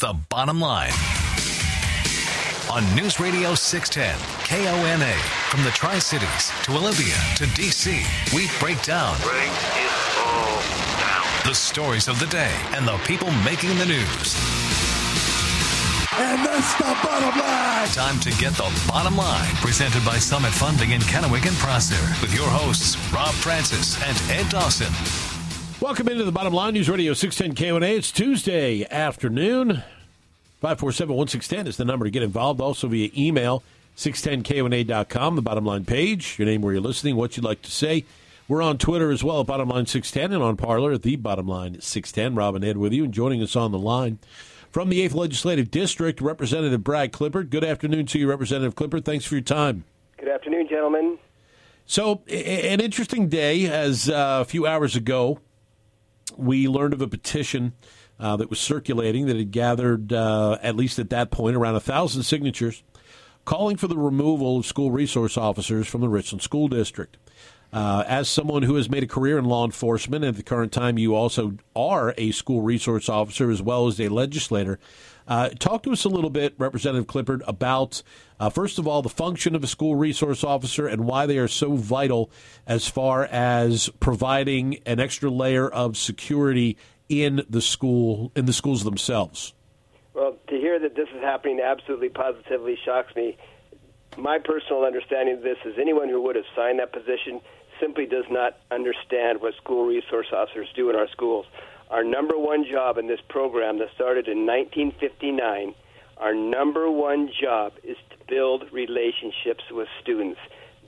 The Bottom Line. On News Radio 610, KONA. From the Tri Cities to Olympia to D.C., we break down. Break it all down. The stories of the day and the people making the news. And that's the bottom line. Time to get the bottom line. Presented by Summit Funding in Kennewick and Prosser. With your hosts, Rob Francis and Ed Dawson. Welcome into the Bottom Line News Radio 610 KONA. It's Tuesday afternoon. 547 1610 is the number to get involved. Also via email, 610KONA.com, the bottom line page, your name, where you're listening, what you'd like to say. We're on Twitter as well, Bottom Line 610, and on Parler at the Bottom Line 610. Robin Ed with you, and joining us on the line from the 8th Legislative District, Representative Brad Klippert. Good afternoon to you, Representative Klippert. Thanks for your time. Good afternoon, gentlemen. So, an interesting day as uh, a few hours ago, we learned of a petition uh, that was circulating that had gathered, uh, at least at that point, around a thousand signatures calling for the removal of school resource officers from the Richland School District. Uh, as someone who has made a career in law enforcement, at the current time you also are a school resource officer as well as a legislator, uh, talk to us a little bit, Representative Klippert, about, uh, first of all, the function of a school resource officer and why they are so vital as far as providing an extra layer of security in the school, in the schools themselves. Well, to hear that this is happening absolutely positively shocks me. My personal understanding of this is anyone who would have signed that position simply does not understand what school resource officers do in our schools. Our number one job in this program that started in 1959, our number one job is to build relationships with students.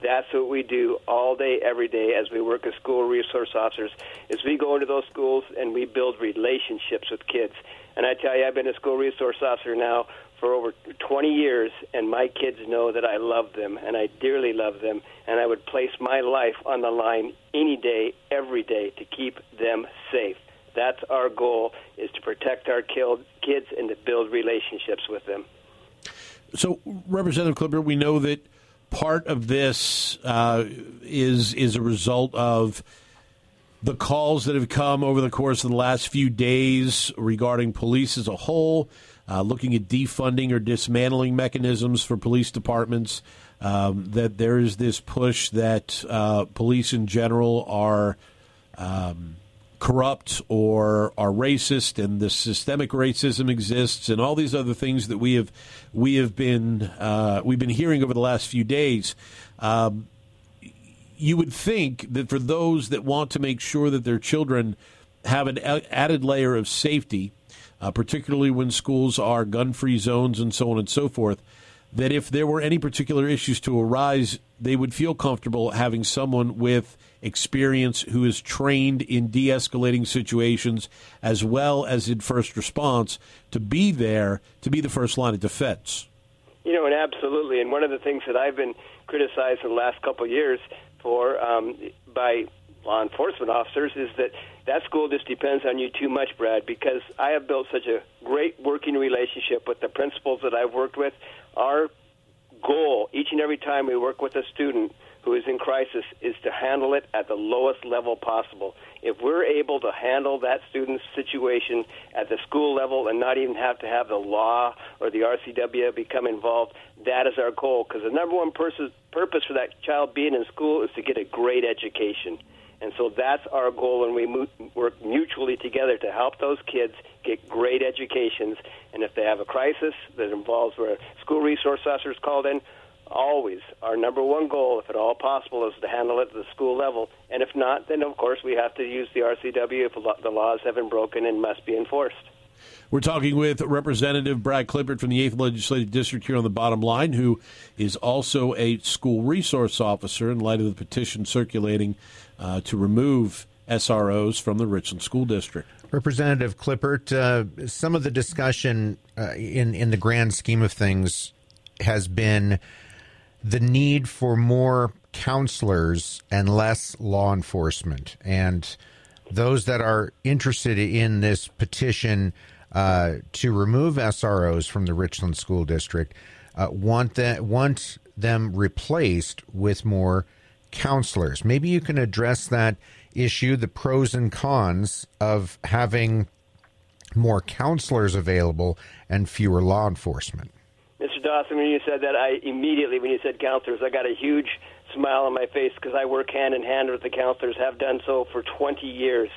That's what we do all day, every day, as we work as school resource officers. Is we go into those schools and we build relationships with kids. And I tell you, I've been a school resource officer now for over 20 years, and my kids know that I love them, and I dearly love them, and I would place my life on the line any day, every day, to keep them safe. That's our goal: is to protect our kids and to build relationships with them. So, Representative Klippert, we know that part of this uh, is is a result of the calls that have come over the course of the last few days regarding police as a whole, uh, looking at defunding or dismantling mechanisms for police departments. Um, that there is this push that uh, police in general are. Um, corrupt or are racist and the systemic racism exists and all these other things that we have we have been uh, we've been hearing over the last few days. Um, you would think that for those that want to make sure that their children have an added layer of safety, uh, particularly when schools are gun-free zones and so on and so forth, that if there were any particular issues to arise, they would feel comfortable having someone with experience who is trained in de escalating situations as well as in first response to be there to be the first line of defense. You know, and absolutely. And one of the things that I've been criticized for the last couple of years for um, by law enforcement officers is that that school just depends on you too much, Brad, because I have built such a great working relationship with the principals that I've worked with. Our goal each and every time we work with a student who is in crisis is to handle it at the lowest level possible. If we're able to handle that student's situation at the school level and not even have to have the law or the RCW become involved, that is our goal. Because the number one pers- purpose for that child being in school is to get a great education. And so that's our goal and we mo- work mutually together to help those kids get great educations. And if they have a crisis that involves where school resource officers called in, always our number one goal, if at all possible, is to handle it at the school level. And if not, then of course we have to use the RCW if the laws have been broken and must be enforced. We're talking with Representative Brad Klippert from the 8th Legislative District here on the bottom line, who is also a school resource officer in light of the petition circulating uh, to remove SROs from the Richland School District. Representative Klippert, uh, some of the discussion uh, in in the grand scheme of things has been the need for more counselors and less law enforcement. And those that are interested in this petition uh, to remove SROs from the Richland School District uh, want that want them replaced with more counselors. Maybe you can address that issue, the pros and cons of having more counselors available and fewer law enforcement? Dawson, when you said that, I immediately, when you said counselors, I got a huge smile on my face because I work hand in hand with the counselors, have done so for 20 years.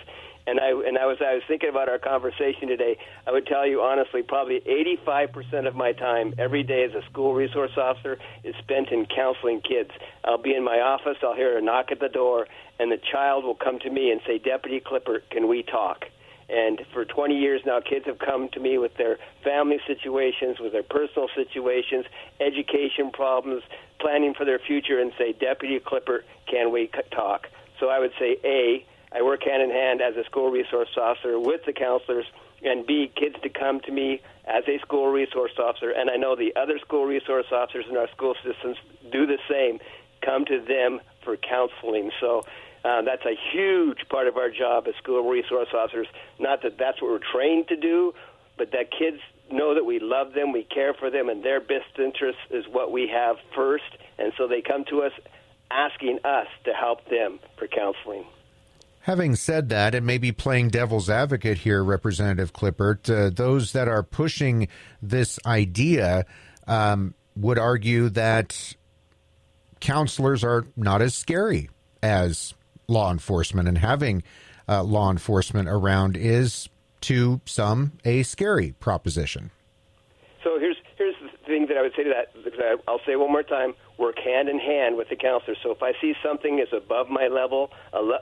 And I and I was I was thinking about our conversation today. I would tell you honestly, probably 85% of my time every day as a school resource officer is spent in counseling kids. I'll be in my office, I'll hear a knock at the door, and the child will come to me and say, "Deputy Klippert, can we talk?" And for 20 years now, kids have come to me with their family situations, with their personal situations, education problems, planning for their future, and say, Deputy Klippert, can we talk? So I would say, A, I work hand in hand as a school resource officer with the counselors, and B, kids to come to me as a school resource officer, and I know the other school resource officers in our school systems do the same, come to them for counseling. So uh, that's a huge part of our job as school resource officers. Not that that's what we're trained to do, but that kids know that we love them, we care for them, and their best interest is what we have first. And so they come to us asking us to help them for counseling. Having said that, and maybe playing devil's advocate here, Representative Klippert, uh, those that are pushing this idea um, would argue that counselors are not as scary as law enforcement and having uh, law enforcement around is to some a scary proposition. So here's here's the thing that I would say to that. I'll say one more time: work hand in hand with the counselor. So if I see something is above my level,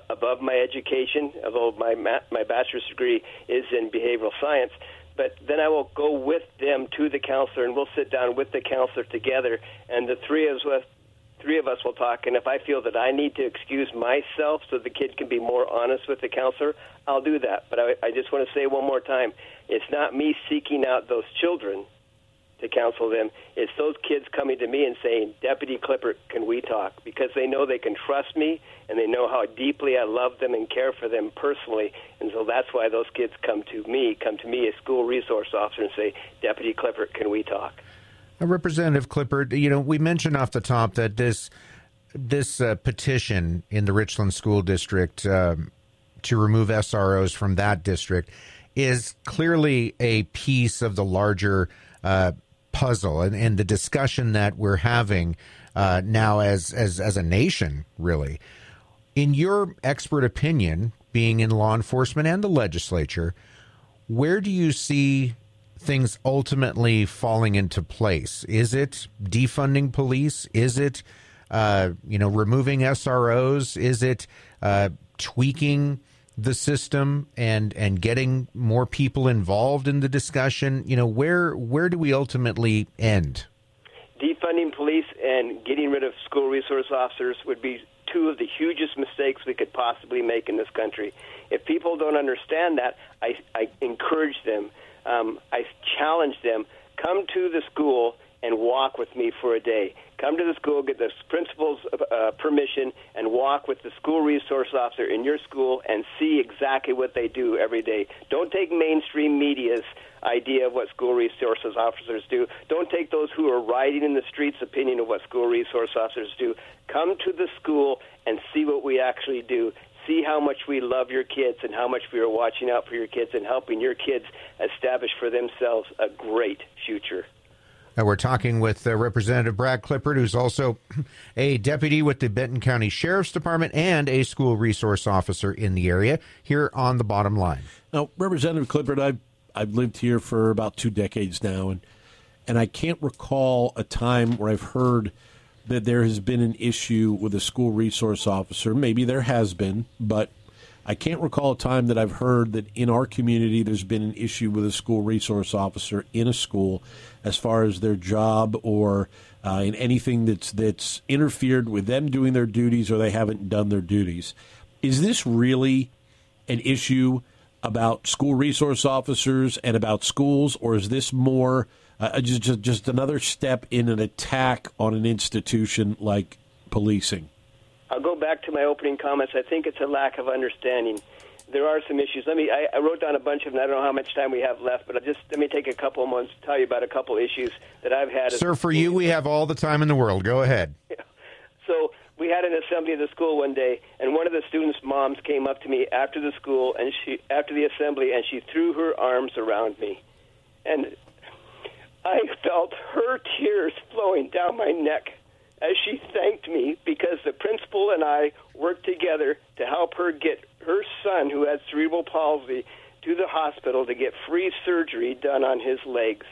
above my education, although my my bachelor's degree is in behavioral science, but then I will go with them to the counselor, and we'll sit down with the counselor together, and the three of us three of us will talk, and if I feel that I need to excuse myself so the kid can be more honest with the counselor, I'll do that. But I, I just want to say one more time it's not me seeking out those children to counsel them. It's those kids coming to me and saying, Deputy Klippert, can we talk? Because they know they can trust me and they know how deeply I love them and care for them personally. And so that's why those kids come to me, come to me as school resource officer and say, Deputy Klippert, can we talk? Representative Klippert, you know, we mentioned off the top that this this uh, petition in the Richland School District um, to remove SROs from that district is clearly a piece of the larger uh, puzzle and, and, the discussion that we're having uh, now as, as as a nation, really. In your expert opinion, being in law enforcement and the legislature, where do you see things ultimately falling into place? Is it defunding police? Is it, uh, you know, removing SROs? Is it uh, tweaking the system and and getting more people involved in the discussion? You know, where where do we ultimately end? Defunding police and getting rid of school resource officers would be two of the hugest mistakes we could possibly make in this country. If people don't understand that, I, I encourage them um, I challenge them come to the school and walk with me for a day. Come to the school, get the principal's uh, permission, and walk with the school resource officer in your school and see exactly what they do every day. Don't take mainstream media's idea of what school resources officers do. Don't take those who are riding in the streets' opinion of what school resource officers do. Come to the school and see what we actually do see how much we love your kids and how much we are watching out for your kids and helping your kids establish for themselves a great future. And we're talking with uh, Representative Brad Klippert, who's also a deputy with the Benton County Sheriff's Department and a school resource officer in the area, here on the bottom line. Now, Representative Klippert, I've, I've lived here for about two decades now, and, and I can't recall a time where I've heard – that there has been an issue with a school resource officer. Maybe there has been, but I can't recall a time that I've heard that in our community there's been an issue with a school resource officer in a school as far as their job or uh, in anything that's that's interfered with them doing their duties or they haven't done their duties. Is this really an issue about school resource officers and about schools, or is this more uh, just, just just another step in an attack on an institution like policing. I'll go back to my opening comments. I think it's a lack of understanding. There are some issues. Let me. I, I wrote down a bunch of them. I don't know how much time we have left, but I'll just let me take a couple of months to tell you about a couple issues that I've had. Sir, for you, we have all the time in the world. Go ahead. So we had an assembly at the school one day, and one of the students' moms came up to me after the school and she after the assembly, and she threw her arms around me, and I felt her tears flowing down my neck as she thanked me because the principal and I worked together to help her get her son, who had cerebral palsy, to the hospital to get free surgery done on his legs.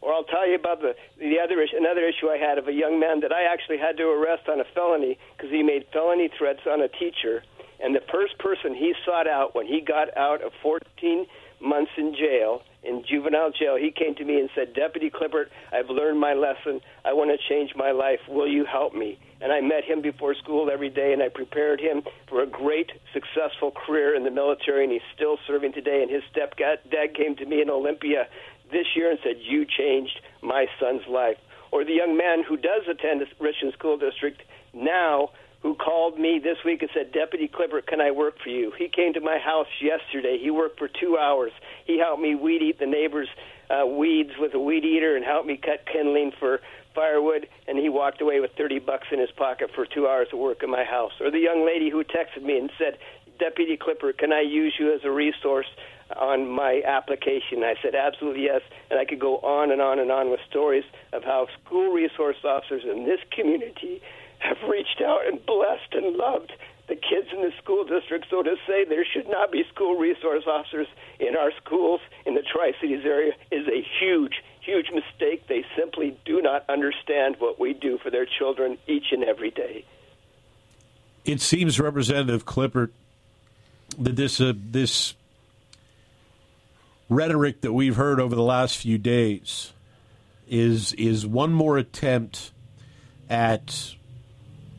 Or I'll tell you about the the other issue, another issue I had of a young man that I actually had to arrest on a felony because he made felony threats on a teacher. And the first person he sought out when he got out of 14 months in jail, in juvenile jail, he came to me and said, Deputy Klippert, I've learned my lesson. I want to change my life. Will you help me? And I met him before school every day, and I prepared him for a great, successful career in the military, and he's still serving today. And his stepdad came to me in Olympia this year and said, You changed my son's life. Or the young man who does attend the Richmond School District now who called me this week and said, Deputy Klippert, can I work for you? He came to my house yesterday. He worked for two hours. He helped me weed eat the neighbors' uh, weeds with a weed eater and helped me cut kindling for firewood, and he walked away with 30 bucks in his pocket for two hours of work in my house. Or the young lady who texted me and said, Deputy Klippert, can I use you as a resource on my application? I said, absolutely yes. And I could go on and on and on with stories of how school resource officers in this community have reached out and blessed and loved the kids in the school district. So to say there should not be school resource officers in our schools in the Tri Cities area is a huge, huge mistake. They simply do not understand what we do for their children each and every day. It seems, Representative Klippert, that this uh, this rhetoric that we've heard over the last few days is is one more attempt at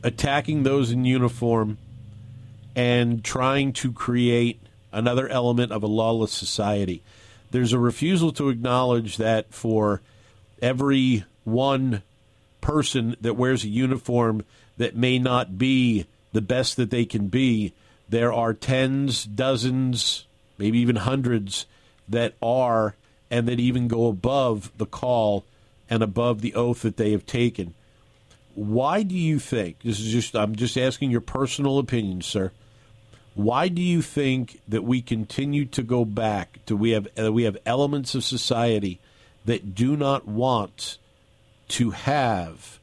attacking those in uniform and trying to create another element of a lawless society. There's a refusal to acknowledge that for every one person that wears a uniform that may not be the best that they can be, there are tens, dozens, maybe even hundreds that are and that even go above the call and above the oath that they have taken. Why do you think this is just I'm just asking your personal opinion, sir? Why do you think that we continue to go back to we have uh, we have elements of society that do not want to have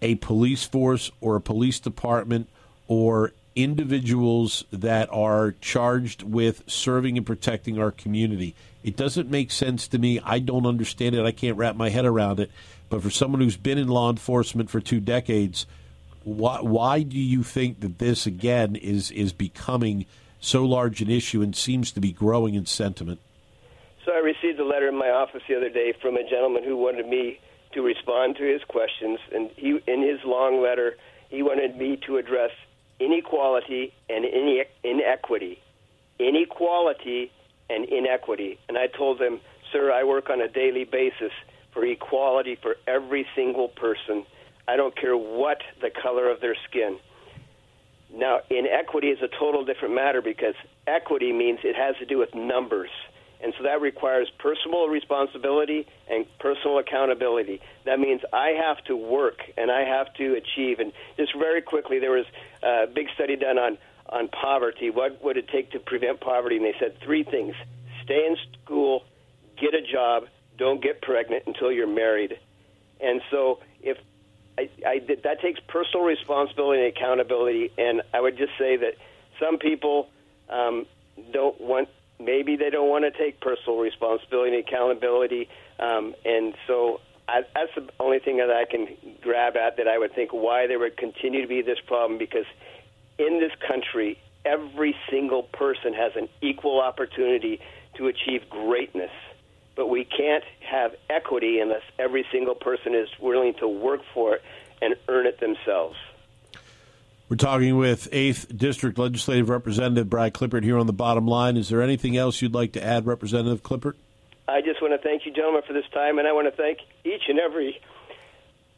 a police force or a police department or individuals that are charged with serving and protecting our community. It doesn't make sense to me. I don't understand it. I can't wrap my head around it. But for someone who's been in law enforcement for two decades, why, why do you think that this again is is becoming so large an issue and seems to be growing in sentiment? So I received a letter in my office the other day from a gentleman who wanted me to respond to his questions, and he, in his long letter, he wanted me to address inequality and inequity, inequality and inequity. And I told him, sir, I work on a daily basis for equality for every single person. I don't care what the color of their skin. Now, inequity is a total different matter because equity means it has to do with numbers. And so that requires personal responsibility and personal accountability. That means I have to work and I have to achieve. And just very quickly, there was a big study done on, on poverty. What would it take to prevent poverty? And they said three things stay in school, get a job, don't get pregnant until you're married. And so if I, I that takes personal responsibility and accountability, and I would just say that some people um, don't want maybe they don't want to take personal responsibility and accountability, um, and so I, that's the only thing that I can grab at that I would think why there would continue to be this problem. Because in this country every single person has an equal opportunity to achieve greatness but we can't have equity unless every single person is willing to work for it and earn it themselves. We're talking with 8th District Legislative Representative Brad Klippert here on the bottom line. Is there anything else you'd like to add, Representative Klippert? I just want to thank you, gentlemen, for this time, and I want to thank each and every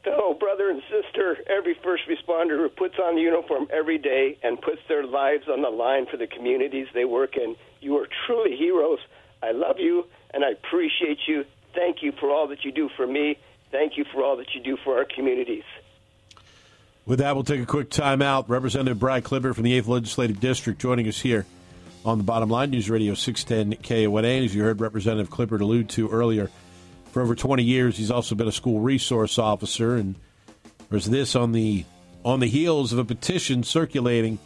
fellow brother and sister, every first responder who puts on the uniform every day and puts their lives on the line for the communities they work in. You are truly heroes. I love you, and I appreciate you. Thank you for all that you do for me. Thank you for all that you do for our communities. With that, we'll take a quick time out. Representative Brad Klippert from the 8th Legislative District joining us here on the bottom line. News Radio 610 KONA. As you heard Representative Klippert allude to earlier, for over 20 years, he's also been a school resource officer. And there's this on the on the heels of a petition circulating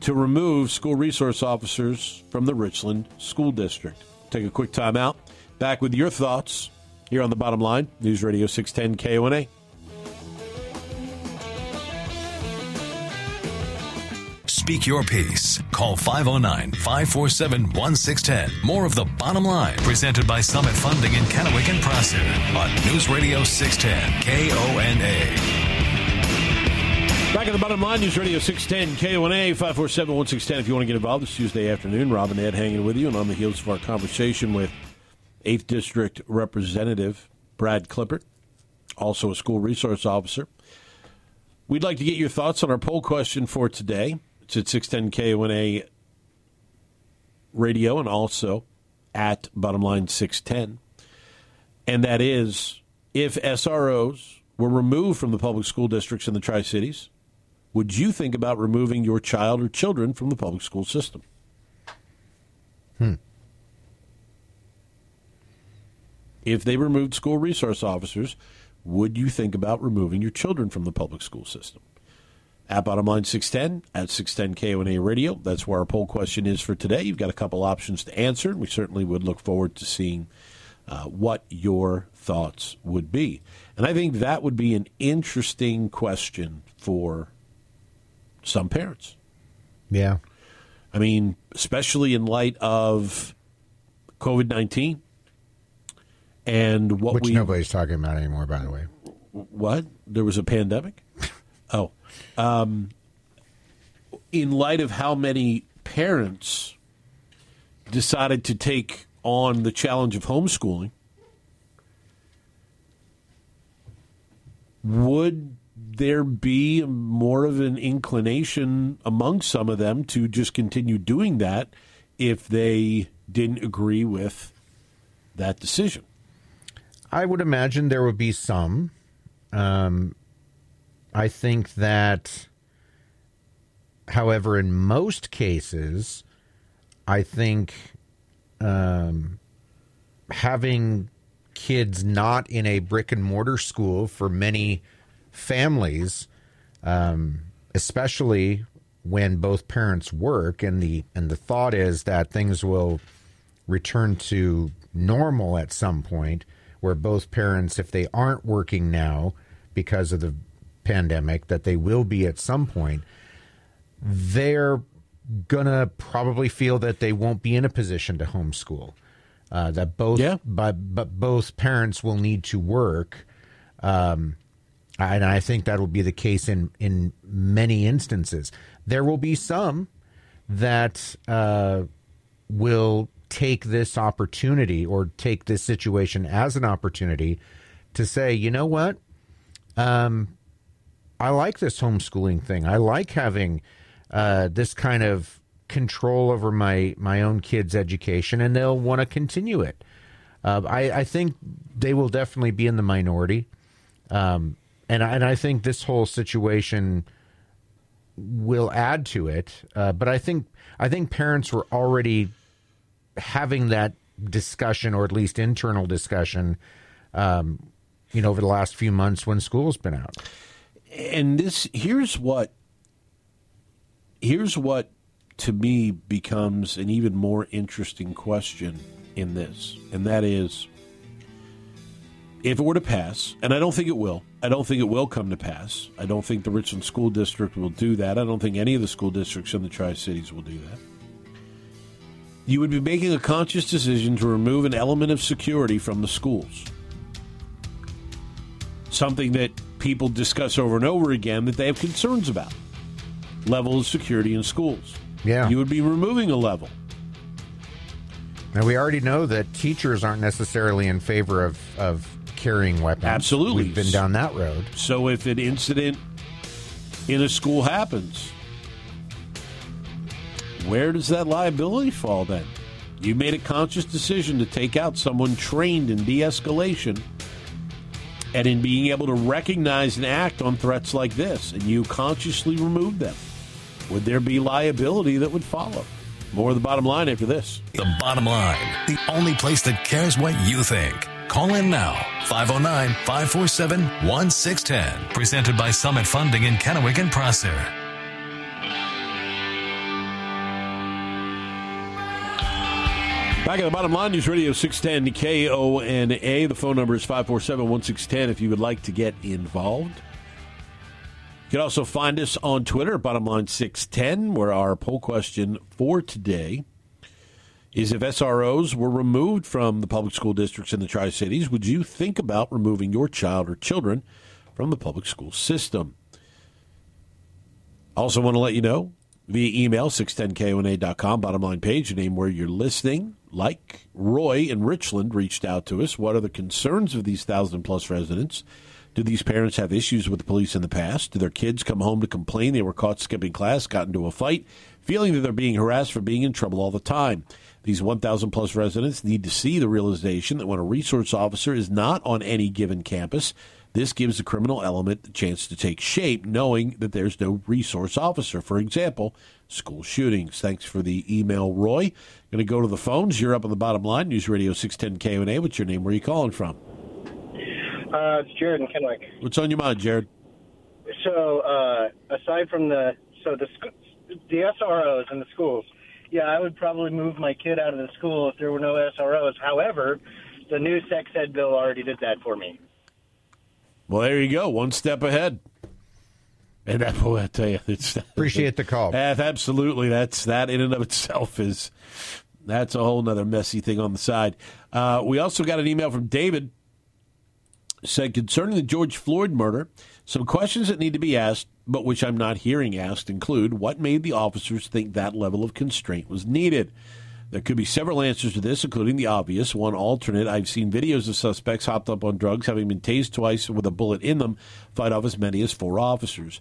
to remove school resource officers from the Richland School District. Take a quick time out. Back with your thoughts here on the bottom line. News Radio 610 KONA. Speak your piece. Call 509 547 1610. More of the bottom line presented by Summit Funding in Kennewick and Prosser on News Radio 610 KONA. Back at the bottom line, News Radio 610 KONA 547 1610. If you want to get involved, it's Tuesday afternoon. Rob and Ed hanging with you, and on the heels of our conversation with 8th District Representative Brad Klippert, also a school resource officer. We'd like to get your thoughts on our poll question for today. It's at 610 KONA radio and also at bottom line 610. And that is if SROs were removed from the public school districts in the Tri Cities, would you think about removing your child or children from the public school system? Hmm. If they removed school resource officers, would you think about removing your children from the public school system? At bottom line 610, at 610 KONA Radio. That's where our poll question is for today. You've got a couple options to answer, and we certainly would look forward to seeing uh, what your thoughts would be. And I think that would be an interesting question for some parents. Yeah. I mean, especially in light of COVID 19 and what Which we. nobody's talking about anymore, by the way. What? There was a pandemic? oh. Um, in light of how many parents decided to take on the challenge of homeschooling, would there be more of an inclination among some of them to just continue doing that if they didn't agree with that decision? I would imagine there would be some. Um, I think that, however, in most cases, I think um, having kids not in a brick and mortar school for many families, um, especially when both parents work, and the and the thought is that things will return to normal at some point, where both parents, if they aren't working now because of the pandemic, that they will be at some point, they're gonna probably feel that they won't be in a position to homeschool. Uh, that both, Yeah. but but both parents will need to work. Um, and I think that will be the case in in many instances. There will be some that uh, will take this opportunity or take this situation as an opportunity to say, you know what, um, I like this homeschooling thing. I like having uh, this kind of control over my my own kids' education, and they'll want to continue it. Uh, I, I think they will definitely be in the minority, um, and I, and I think this whole situation will add to it. Uh, but I think I think parents were already having that discussion, or at least internal discussion, um, you know, over the last few months when school's been out. and this here's what here's what to me becomes an even more interesting question in this and that is if it were to pass and i don't think it will i don't think it will come to pass i don't think the richland school district will do that i don't think any of the school districts in the tri-cities will do that you would be making a conscious decision to remove an element of security from the schools something that people discuss over and over again that they have concerns about level of security in schools. Yeah. You would be removing a level. Now we already know that teachers aren't necessarily in favor of, of carrying weapons. Absolutely. We've been down that road. So if an incident in a school happens, where does that liability fall then? You made a conscious decision to take out someone trained in de escalation. and in being able to recognize and act on threats like this, and you consciously remove them, would there be liability that would follow? More of the bottom line after this. The bottom line, the only place that cares what you think. Call in now, 509 547 1610. Presented by Summit Funding in Kennewick and Prosser. Back at the bottom line, News Radio 610 KONA. The phone number is 547 1610 if you would like to get involved. You can also find us on Twitter, Bottom Line 610, where our poll question for today is if SROs were removed from the public school districts in the Tri Cities, would you think about removing your child or children from the public school system? Also, want to let you know via email 610kona.com, bottom line page, name where you're listening. Like Roy in Richland reached out to us. What are the concerns of these thousand plus residents? Do these parents have issues with the police in the past? Do their kids come home to complain they were caught skipping class, got into a fight, feeling that they're being harassed for being in trouble all the time? These 1,000 plus residents need to see the realization that when a resource officer is not on any given campus, this gives the criminal element the chance to take shape, knowing that there's no resource officer. For example, school shootings. Thanks for the email, Roy. Going to go to the phones. You're up on the bottom line. News Radio 610 KONA. What's your name? Where are you calling from? Uh, it's Jared in Kennewick. What's on your mind, Jared? So, uh, aside from the so the sc- the SROs in the schools, yeah, I would probably move my kid out of the school if there were no SROs. However, the new sex ed bill already did that for me. Well, there you go. One step ahead. And that, boy, I tell you, it's Appreciate the call. Absolutely, that's that in and of itself is that's a whole other messy thing on the side. Uh, we also got an email from David said concerning the George Floyd murder, some questions that need to be asked, but which I'm not hearing asked, include what made the officers think that level of constraint was needed. There could be several answers to this, including the obvious. One alternate I've seen videos of suspects hopped up on drugs, having been tased twice with a bullet in them, fight off as many as four officers.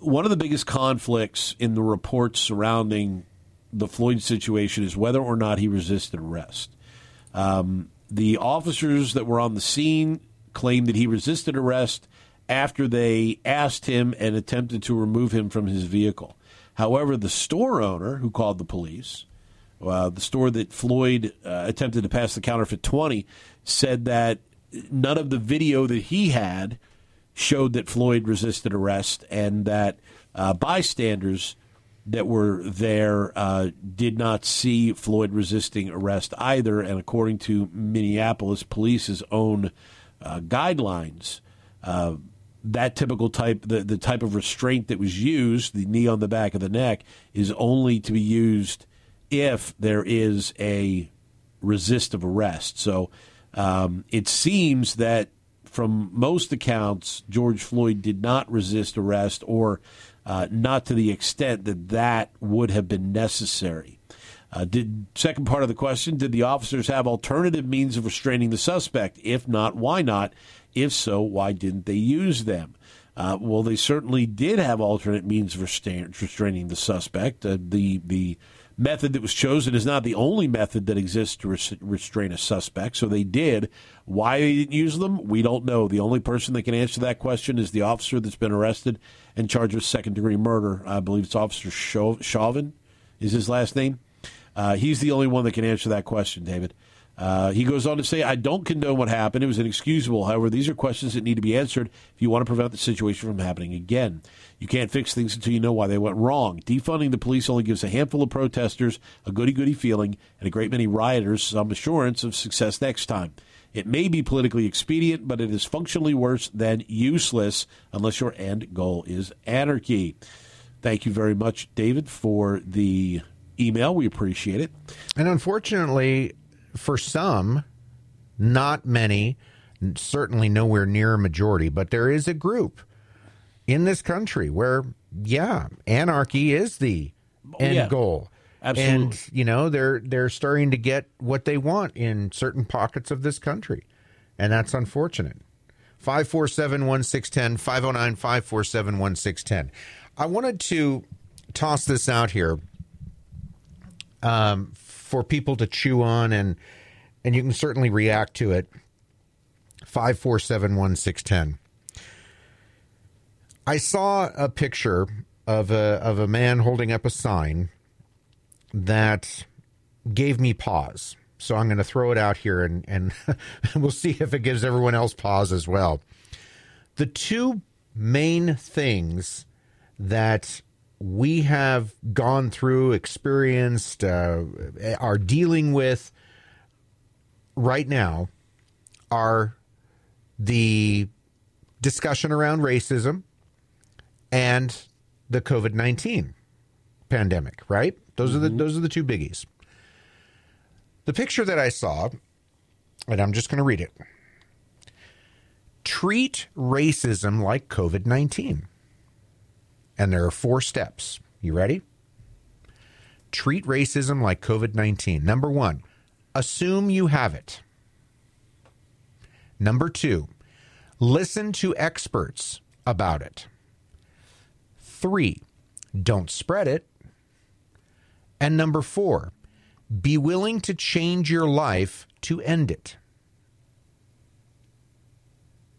One of the biggest conflicts in the reports surrounding the Floyd situation is whether or not he resisted arrest. Um, the officers that were on the scene claimed that he resisted arrest after they asked him and attempted to remove him from his vehicle. However, the store owner who called the police, uh, the store that Floyd uh, attempted to pass the counterfeit 20, said that none of the video that he had showed that Floyd resisted arrest and that uh, bystanders that were there uh, did not see Floyd resisting arrest either. And according to Minneapolis police's own uh, guidelines, uh, that typical type, the, the type of restraint that was used, the knee on the back of the neck, is only to be used if there is a resist of arrest. So um, it seems that from most accounts, George Floyd did not resist arrest or uh, not to the extent that that would have been necessary. Uh, did second part of the question? Did the officers have alternative means of restraining the suspect? If not, why not? If so, why didn't they use them? Uh, well, they certainly did have alternate means of restraining the suspect. Uh, the the method that was chosen is not the only method that exists to res- restrain a suspect. So they did. Why they didn't use them, we don't know. The only person that can answer that question is the officer that's been arrested and charged with second degree murder. I believe it's Officer Chauvin is his last name. Uh, he's the only one that can answer that question, David. Uh, he goes on to say, I don't condone what happened. It was inexcusable. However, these are questions that need to be answered if you want to prevent the situation from happening again. You can't fix things until you know why they went wrong. Defunding the police only gives a handful of protesters a goody goody feeling and a great many rioters some assurance of success next time. It may be politically expedient, but it is functionally worse than useless unless your end goal is anarchy. Thank you very much, David, for the email. We appreciate it. And unfortunately, for some, not many, certainly nowhere near a majority, but there is a group in this country where, yeah, anarchy is the oh, end yeah. goal. Absolutely. And you know they're they're starting to get what they want in certain pockets of this country, and that's unfortunate. 547-1610, 509-547-1610. I wanted to toss this out here um, for people to chew on, and and you can certainly react to it. 547 1610. I saw a picture of a, of a man holding up a sign that gave me pause. So I'm going to throw it out here and, and we'll see if it gives everyone else pause as well. The two main things that we have gone through, experienced, uh, are dealing with right now are the discussion around racism and the COVID 19 pandemic, right? Those are the those are the two biggies. The picture that I saw, and I'm just going to read it. Treat racism like COVID 19. And there are four steps. You ready? Treat racism like COVID 19. Number one, assume you have it. Number two, listen to experts about it. Three, don't spread it. And number four, be willing to change your life to end it.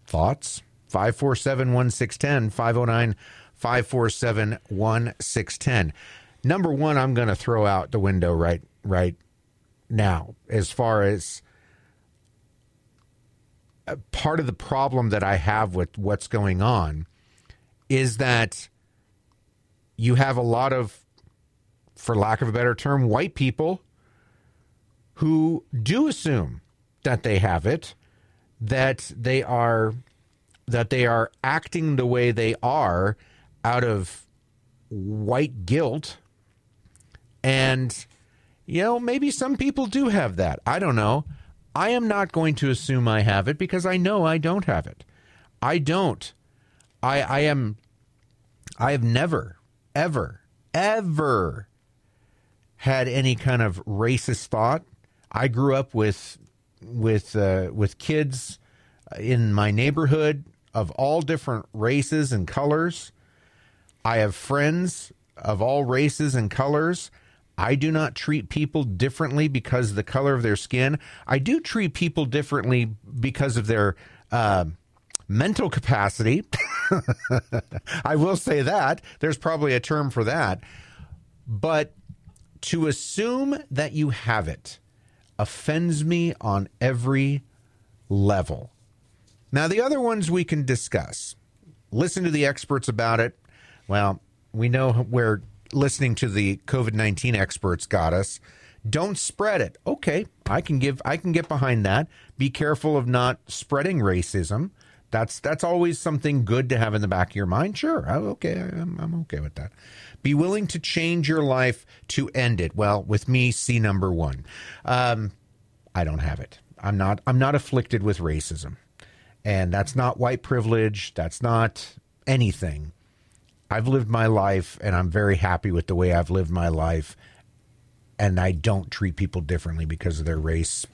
Thoughts? 547 1610, 509 547 1610. Number one, I'm going to throw out the window right, right now as far as uh, part of the problem that I have with what's going on is that you have a lot of, for lack of a better term, white people who do assume that they have it, that they are that they are acting the way they are out of white guilt. And you know maybe some people do have that. I don't know. I am not going to assume i have it because i know i don't have it. I don't. I i am i have never ever ever had any kind of racist thought. I grew up with with uh, with kids in my neighborhood of all different races and colors I have friends of all races and colors. I do not treat people differently because of the color of their skin. I do treat people differently because of their uh, mental capacity. I will say that. There's probably a term for that. But to assume that you have it offends me on every level. Now, the other ones we can discuss. Listen to the experts about it. Well, we know where listening to the COVID 19 experts got us. Don't spread it. Okay, I can give I can get behind that. Be careful of not spreading racism. That's that's always something good to have in the back of your mind. Sure, I'm okay, I'm, I'm okay with that. Be willing to change your life to end it. Well, with me, C number one. Um, I don't have it. I'm not. I'm not afflicted with racism, and that's not white privilege. That's not anything. I've lived my life and I'm very happy with the way I've lived my life. And I don't treat people differently because of their race,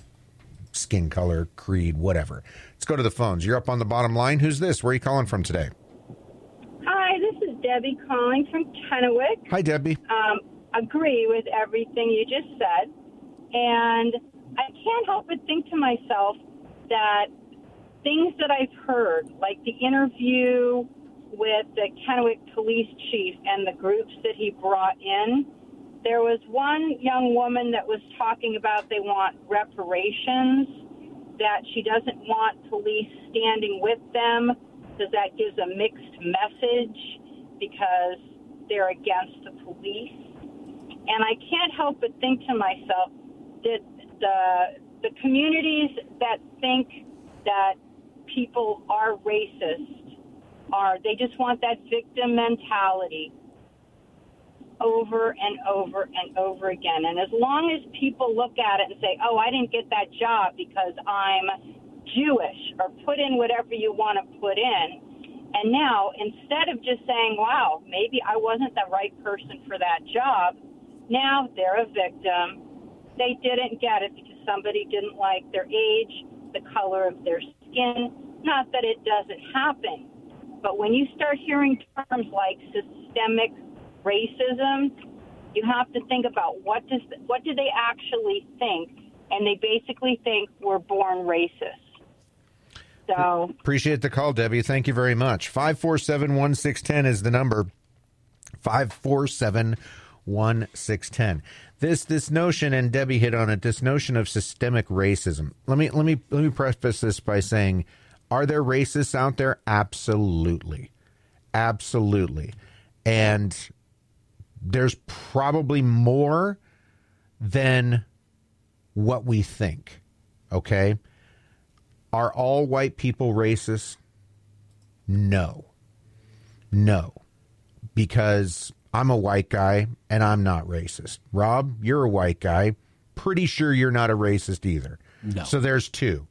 skin color, creed, whatever. Let's go to the phones. You're up on the bottom line. Who's this? Where are you calling from today? Hi, this is Debbie calling from Kennewick. Hi, Debbie. Um, agree with everything you just said. And I can't help but think to myself that things that I've heard, like the interview with the Kennewick police chief and the groups that he brought in. There was one young woman that was talking about they want reparations, that she doesn't want police standing with them because that gives a mixed message because they're against the police. And I can't help but think to myself that the the communities that think that people are racist are they just want that victim mentality over and over and over again. And as long as people look at it and say, oh, I didn't get that job because I'm Jewish, or put in whatever you want to put in. And now, instead of just saying, wow, maybe I wasn't the right person for that job, now they're a victim. They didn't get it because somebody didn't like their age, the color of their skin. Not that it doesn't happen, but when you start hearing terms like systemic racism, you have to think about what does what do they actually think, and they basically think we're born racist. So Appreciate the call, Debbie. Thank you very much. 547 1610 is the number. 547 1610. This this notion and Debbie hit on it, this notion of systemic racism. Let me let me let me preface this by saying are there racists out there? Absolutely. Absolutely. And there's probably more than what we think. Okay? Are all white people racist? No. No. Because I'm a white guy and I'm not racist. Rob, you're a white guy. Pretty sure you're not a racist either. No. So there's two.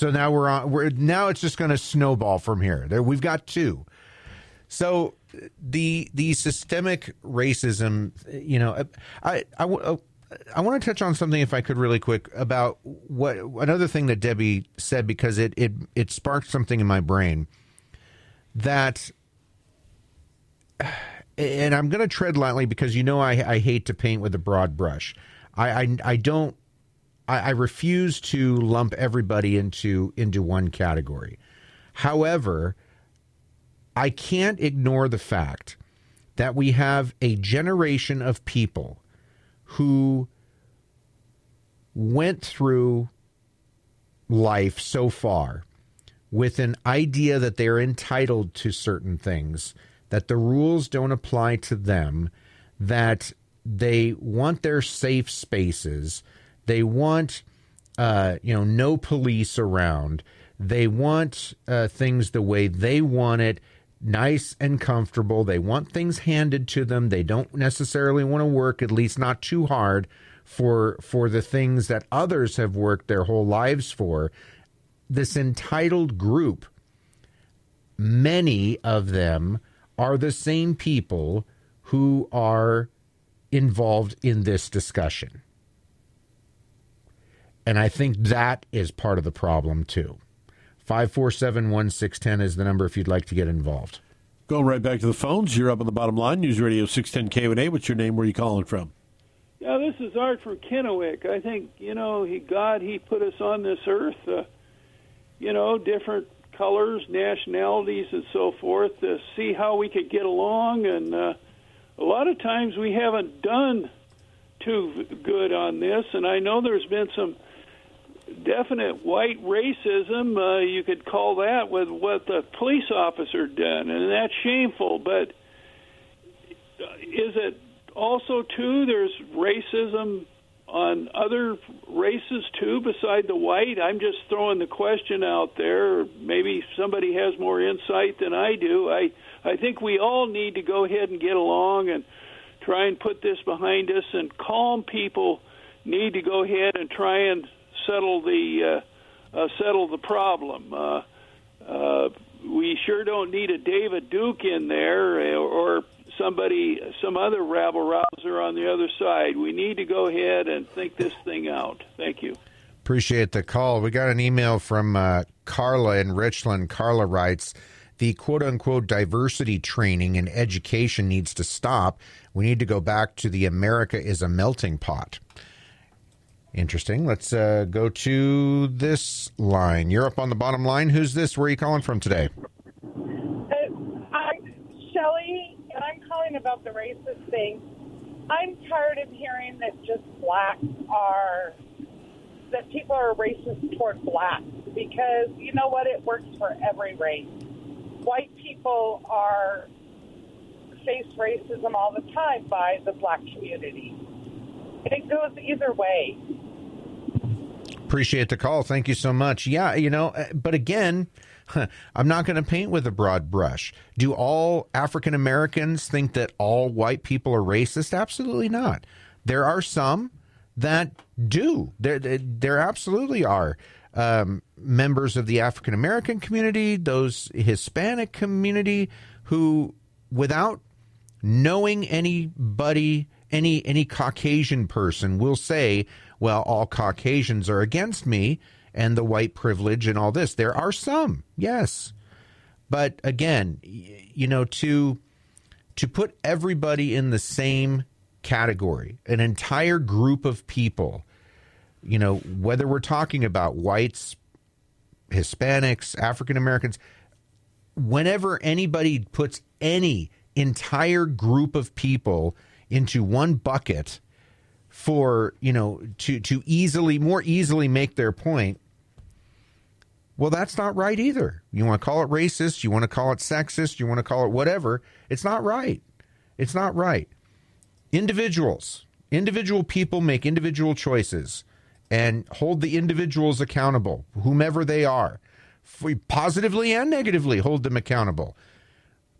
So now we're on we're now it's just going to snowball from here. There we've got two. So the the systemic racism, you know, I I, I, oh, I want to touch on something if I could really quick about what another thing that Debbie said because it it it sparked something in my brain that and I'm going to tread lightly because you know I, I hate to paint with a broad brush. I I, I don't I, I refuse to lump everybody into into one category. However, I can't ignore the fact that we have a generation of people who went through life so far with an idea that they're entitled to certain things, that the rules don't apply to them, that they want their safe spaces, they want uh, you know no police around, they want uh, things the way they want it, nice and comfortable. They want things handed to them. They don't necessarily want to work, at least not too hard, for for the things that others have worked their whole lives for. This entitled group, many of them are the same people who are involved in this discussion. And I think that is part of the problem too. 547 1610 is the number if you'd like to get involved. Going right back to the phones. You're up on the bottom line. News Radio 610 KONA. What's your name? Where are you calling from? Yeah, this is Art from Kennewick. I think, you know, he God, he put us on this earth, uh, you know, different colors, nationalities, and so forth to see how we could get along. And uh, a lot of times we haven't done too good on this. And I know there's been some definite white racism. Uh, you could call that with what the police officer did, and that's shameful. But is it also too? There's racism on other races too, beside the white. I'm just throwing the question out there. Maybe somebody has more insight than I do. I I think we all need to go ahead and get along and try and put this behind us and calm people need to go ahead and try and settle the uh, uh, settle the problem. Uh, uh, we sure don't need a David Duke in there or, or somebody, some other rabble rouser on the other side. We need to go ahead and think this thing out. Thank you. Appreciate the call. We got an email from uh, Carla in Richland. Carla writes, the quote unquote diversity training and education needs to stop. We need to go back to the America is a melting pot. Interesting. Let's uh, go to this line. You're up on the bottom line. Who's this? Where are you calling from today? Uh, I'm Shelly, and I'm calling about the racist thing. I'm tired of hearing that just blacks are that people are racist toward blacks because you know what? It works for every race. White people are face racism all the time by the black community. And it goes either way. Appreciate the call. Thank you so much. Yeah, you know, uh, but again, I'm not going to paint with a broad brush. Do all African Americans think that all white people are racist? Absolutely not. There are some that do. There, there absolutely are um, members of the African American community, those Hispanic community, who, without knowing anybody, any any Caucasian person, will say, "Well, all Caucasians are against me." and the white privilege and all this. There are some, yes. But again, you know, to to put everybody in the same category, an entire group of people, you know, whether we're talking about whites, Hispanics, African Americans. Whenever anybody puts any entire group of people into one bucket for you know to to easily more easily make their point well that's not right either. You want to call it racist you want to call it sexist you want to call it whatever it's not right. It's not right. Individuals individual people make individual choices and hold the individuals accountable whomever they are. We positively and negatively hold them accountable.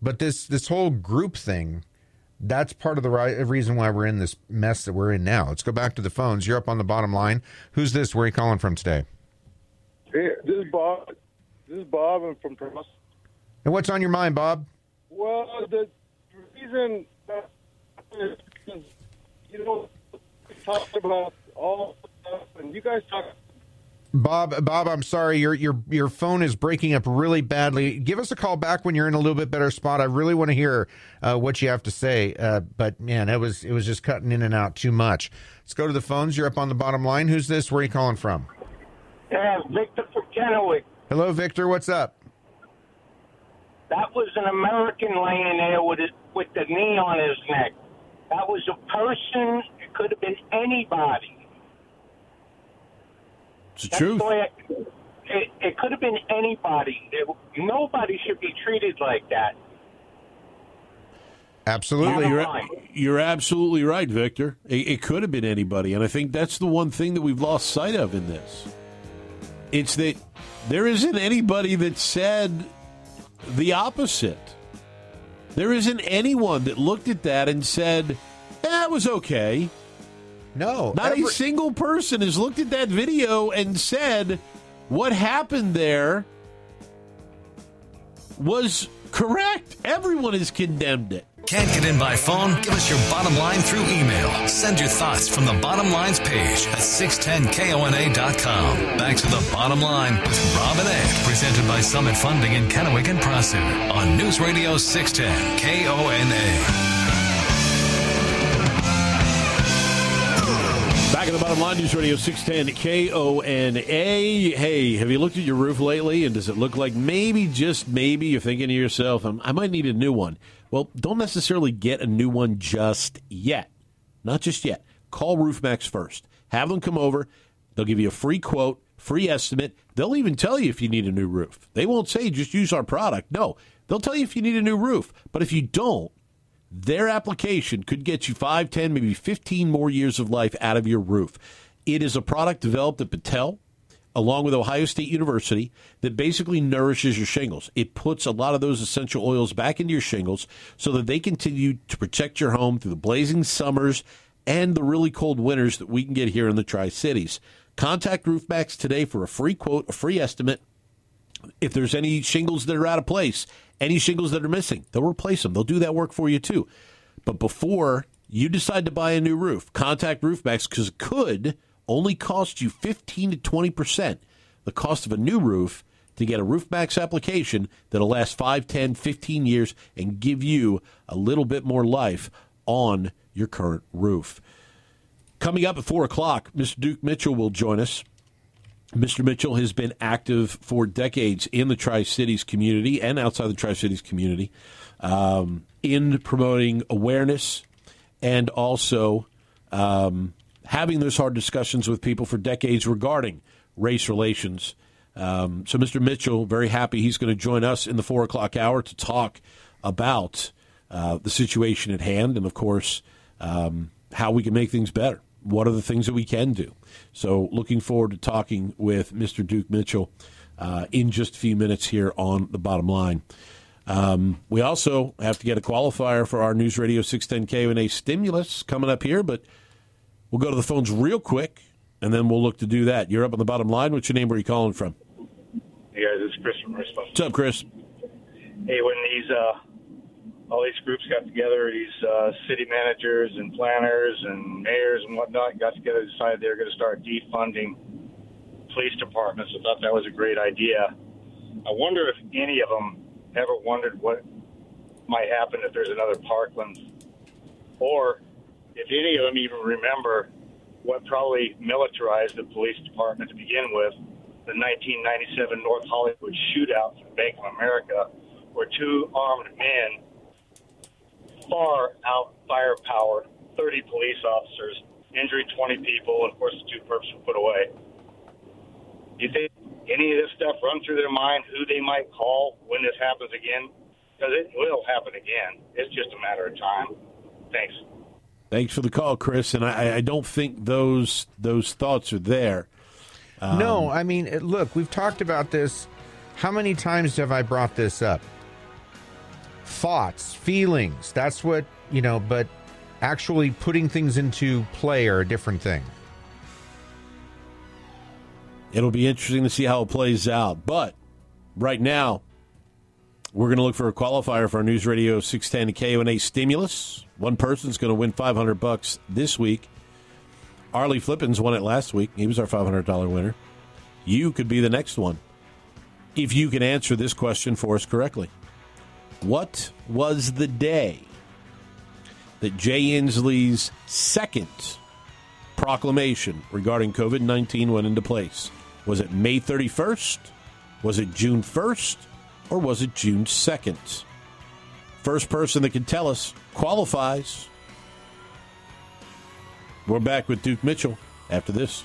But this this whole group thing that's part of the right, reason why we're in this mess that we're in now. Let's go back to the phones. You're up on the bottom line. Who's this? Where are you calling from today? Hey, this is Bob. This is Bob. I'm from Toronto. And what's on your mind, Bob? Well, the reason that is you know, we talked about all stuff, and you guys talk Bob, Bob, I'm sorry, your your your phone is breaking up really badly. Give us a call back when you're in a little bit better spot. I really want to hear uh, what you have to say. Uh, but man, it was it was just cutting in and out too much. Let's go to the phones. You're up on the bottom line. Who's this? Where are you calling from? Yeah, Victor from Kennewick. Hello, Victor. What's up? That was an American laying there with it with the knee on his neck. That was a person. It could have been anybody. It's the truth. It, it, it could have been anybody. It, nobody should be treated like that. Absolutely, you're, you're absolutely right, Victor. It, it could have been anybody, and I think that's the one thing that we've lost sight of in this. It's that there isn't anybody that said the opposite. There isn't anyone that looked at that and said, "That was okay." No, not every- a single person has looked at that video and said what happened there was correct. Everyone has condemned it. Can't get in by phone? Give us your bottom line through email. Send your thoughts from the bottom lines page at 610kona.com. Back to the bottom line with Rob and Ed, presented by Summit Funding in Kennewick and Prosser on News Radio 610 KONA. Back at the bottom line, News Radio 610 KONA. Hey, have you looked at your roof lately and does it look like maybe, just maybe, you're thinking to yourself, um, I might need a new one? Well, don't necessarily get a new one just yet. Not just yet. Call RoofMax first. Have them come over. They'll give you a free quote, free estimate. They'll even tell you if you need a new roof. They won't say just use our product. No, they'll tell you if you need a new roof. But if you don't, their application could get you 5, 10, maybe 15 more years of life out of your roof. It is a product developed at Battelle along with Ohio State University that basically nourishes your shingles. It puts a lot of those essential oils back into your shingles so that they continue to protect your home through the blazing summers and the really cold winters that we can get here in the Tri Cities. Contact RoofMax today for a free quote, a free estimate. If there's any shingles that are out of place, any shingles that are missing, they'll replace them. They'll do that work for you too. But before you decide to buy a new roof, contact RoofMax because it could only cost you 15 to 20% the cost of a new roof to get a RoofMax application that'll last 5, 10, 15 years and give you a little bit more life on your current roof. Coming up at 4 o'clock, Mr. Duke Mitchell will join us. Mr. Mitchell has been active for decades in the Tri Cities community and outside the Tri Cities community um, in promoting awareness and also um, having those hard discussions with people for decades regarding race relations. Um, so, Mr. Mitchell, very happy he's going to join us in the four o'clock hour to talk about uh, the situation at hand and, of course, um, how we can make things better what are the things that we can do? So, looking forward to talking with Mr. Duke Mitchell uh, in just a few minutes here on the bottom line. Um, we also have to get a qualifier for our News Radio 610 KONA stimulus coming up here, but we'll go to the phones real quick, and then we'll look to do that. You're up on the bottom line. What's your name? Where are you calling from? Hey guys, it's Chris from Response. What's up, Chris? Hey, when these uh, all these groups got together, these uh, city managers and planners and mayors and whatnot got together and decided they were going to start defunding police departments. I thought that was a great idea. I wonder if any of them ever wondered what might happen if there's another Parkland, or if any of them even remember what probably militarized the police department to begin with the 1997 North Hollywood shootout for Bank of America, where two armed men far out firepower 30 police officers, injured 20 people, and of course the two perps were put away. Do you think any of this stuff run through their mind who they might call when this happens again? Because it will happen again. It's just a matter of time. Thanks. Thanks for the call, Chris. And I, I don't think those those thoughts are there. Um, no, I mean, look, we've talked about this. How many times have I brought this up? Thoughts, feelings. That's what, you know, but actually putting things into play are a different thing. It'll be interesting to see how it plays out. But right now, we're going to look for a qualifier for our News Radio 610 KONA stimulus. One person's going to win 500 bucks this week. Arlie Flippins won it last week. He was our $500 winner. You could be the next one if you can answer this question for us correctly. What was the day that Jay Inslee's second proclamation regarding COVID 19 went into place? Was it May 31st? Was it June 1st? Or was it June 2nd? First person that can tell us qualifies. We're back with Duke Mitchell after this.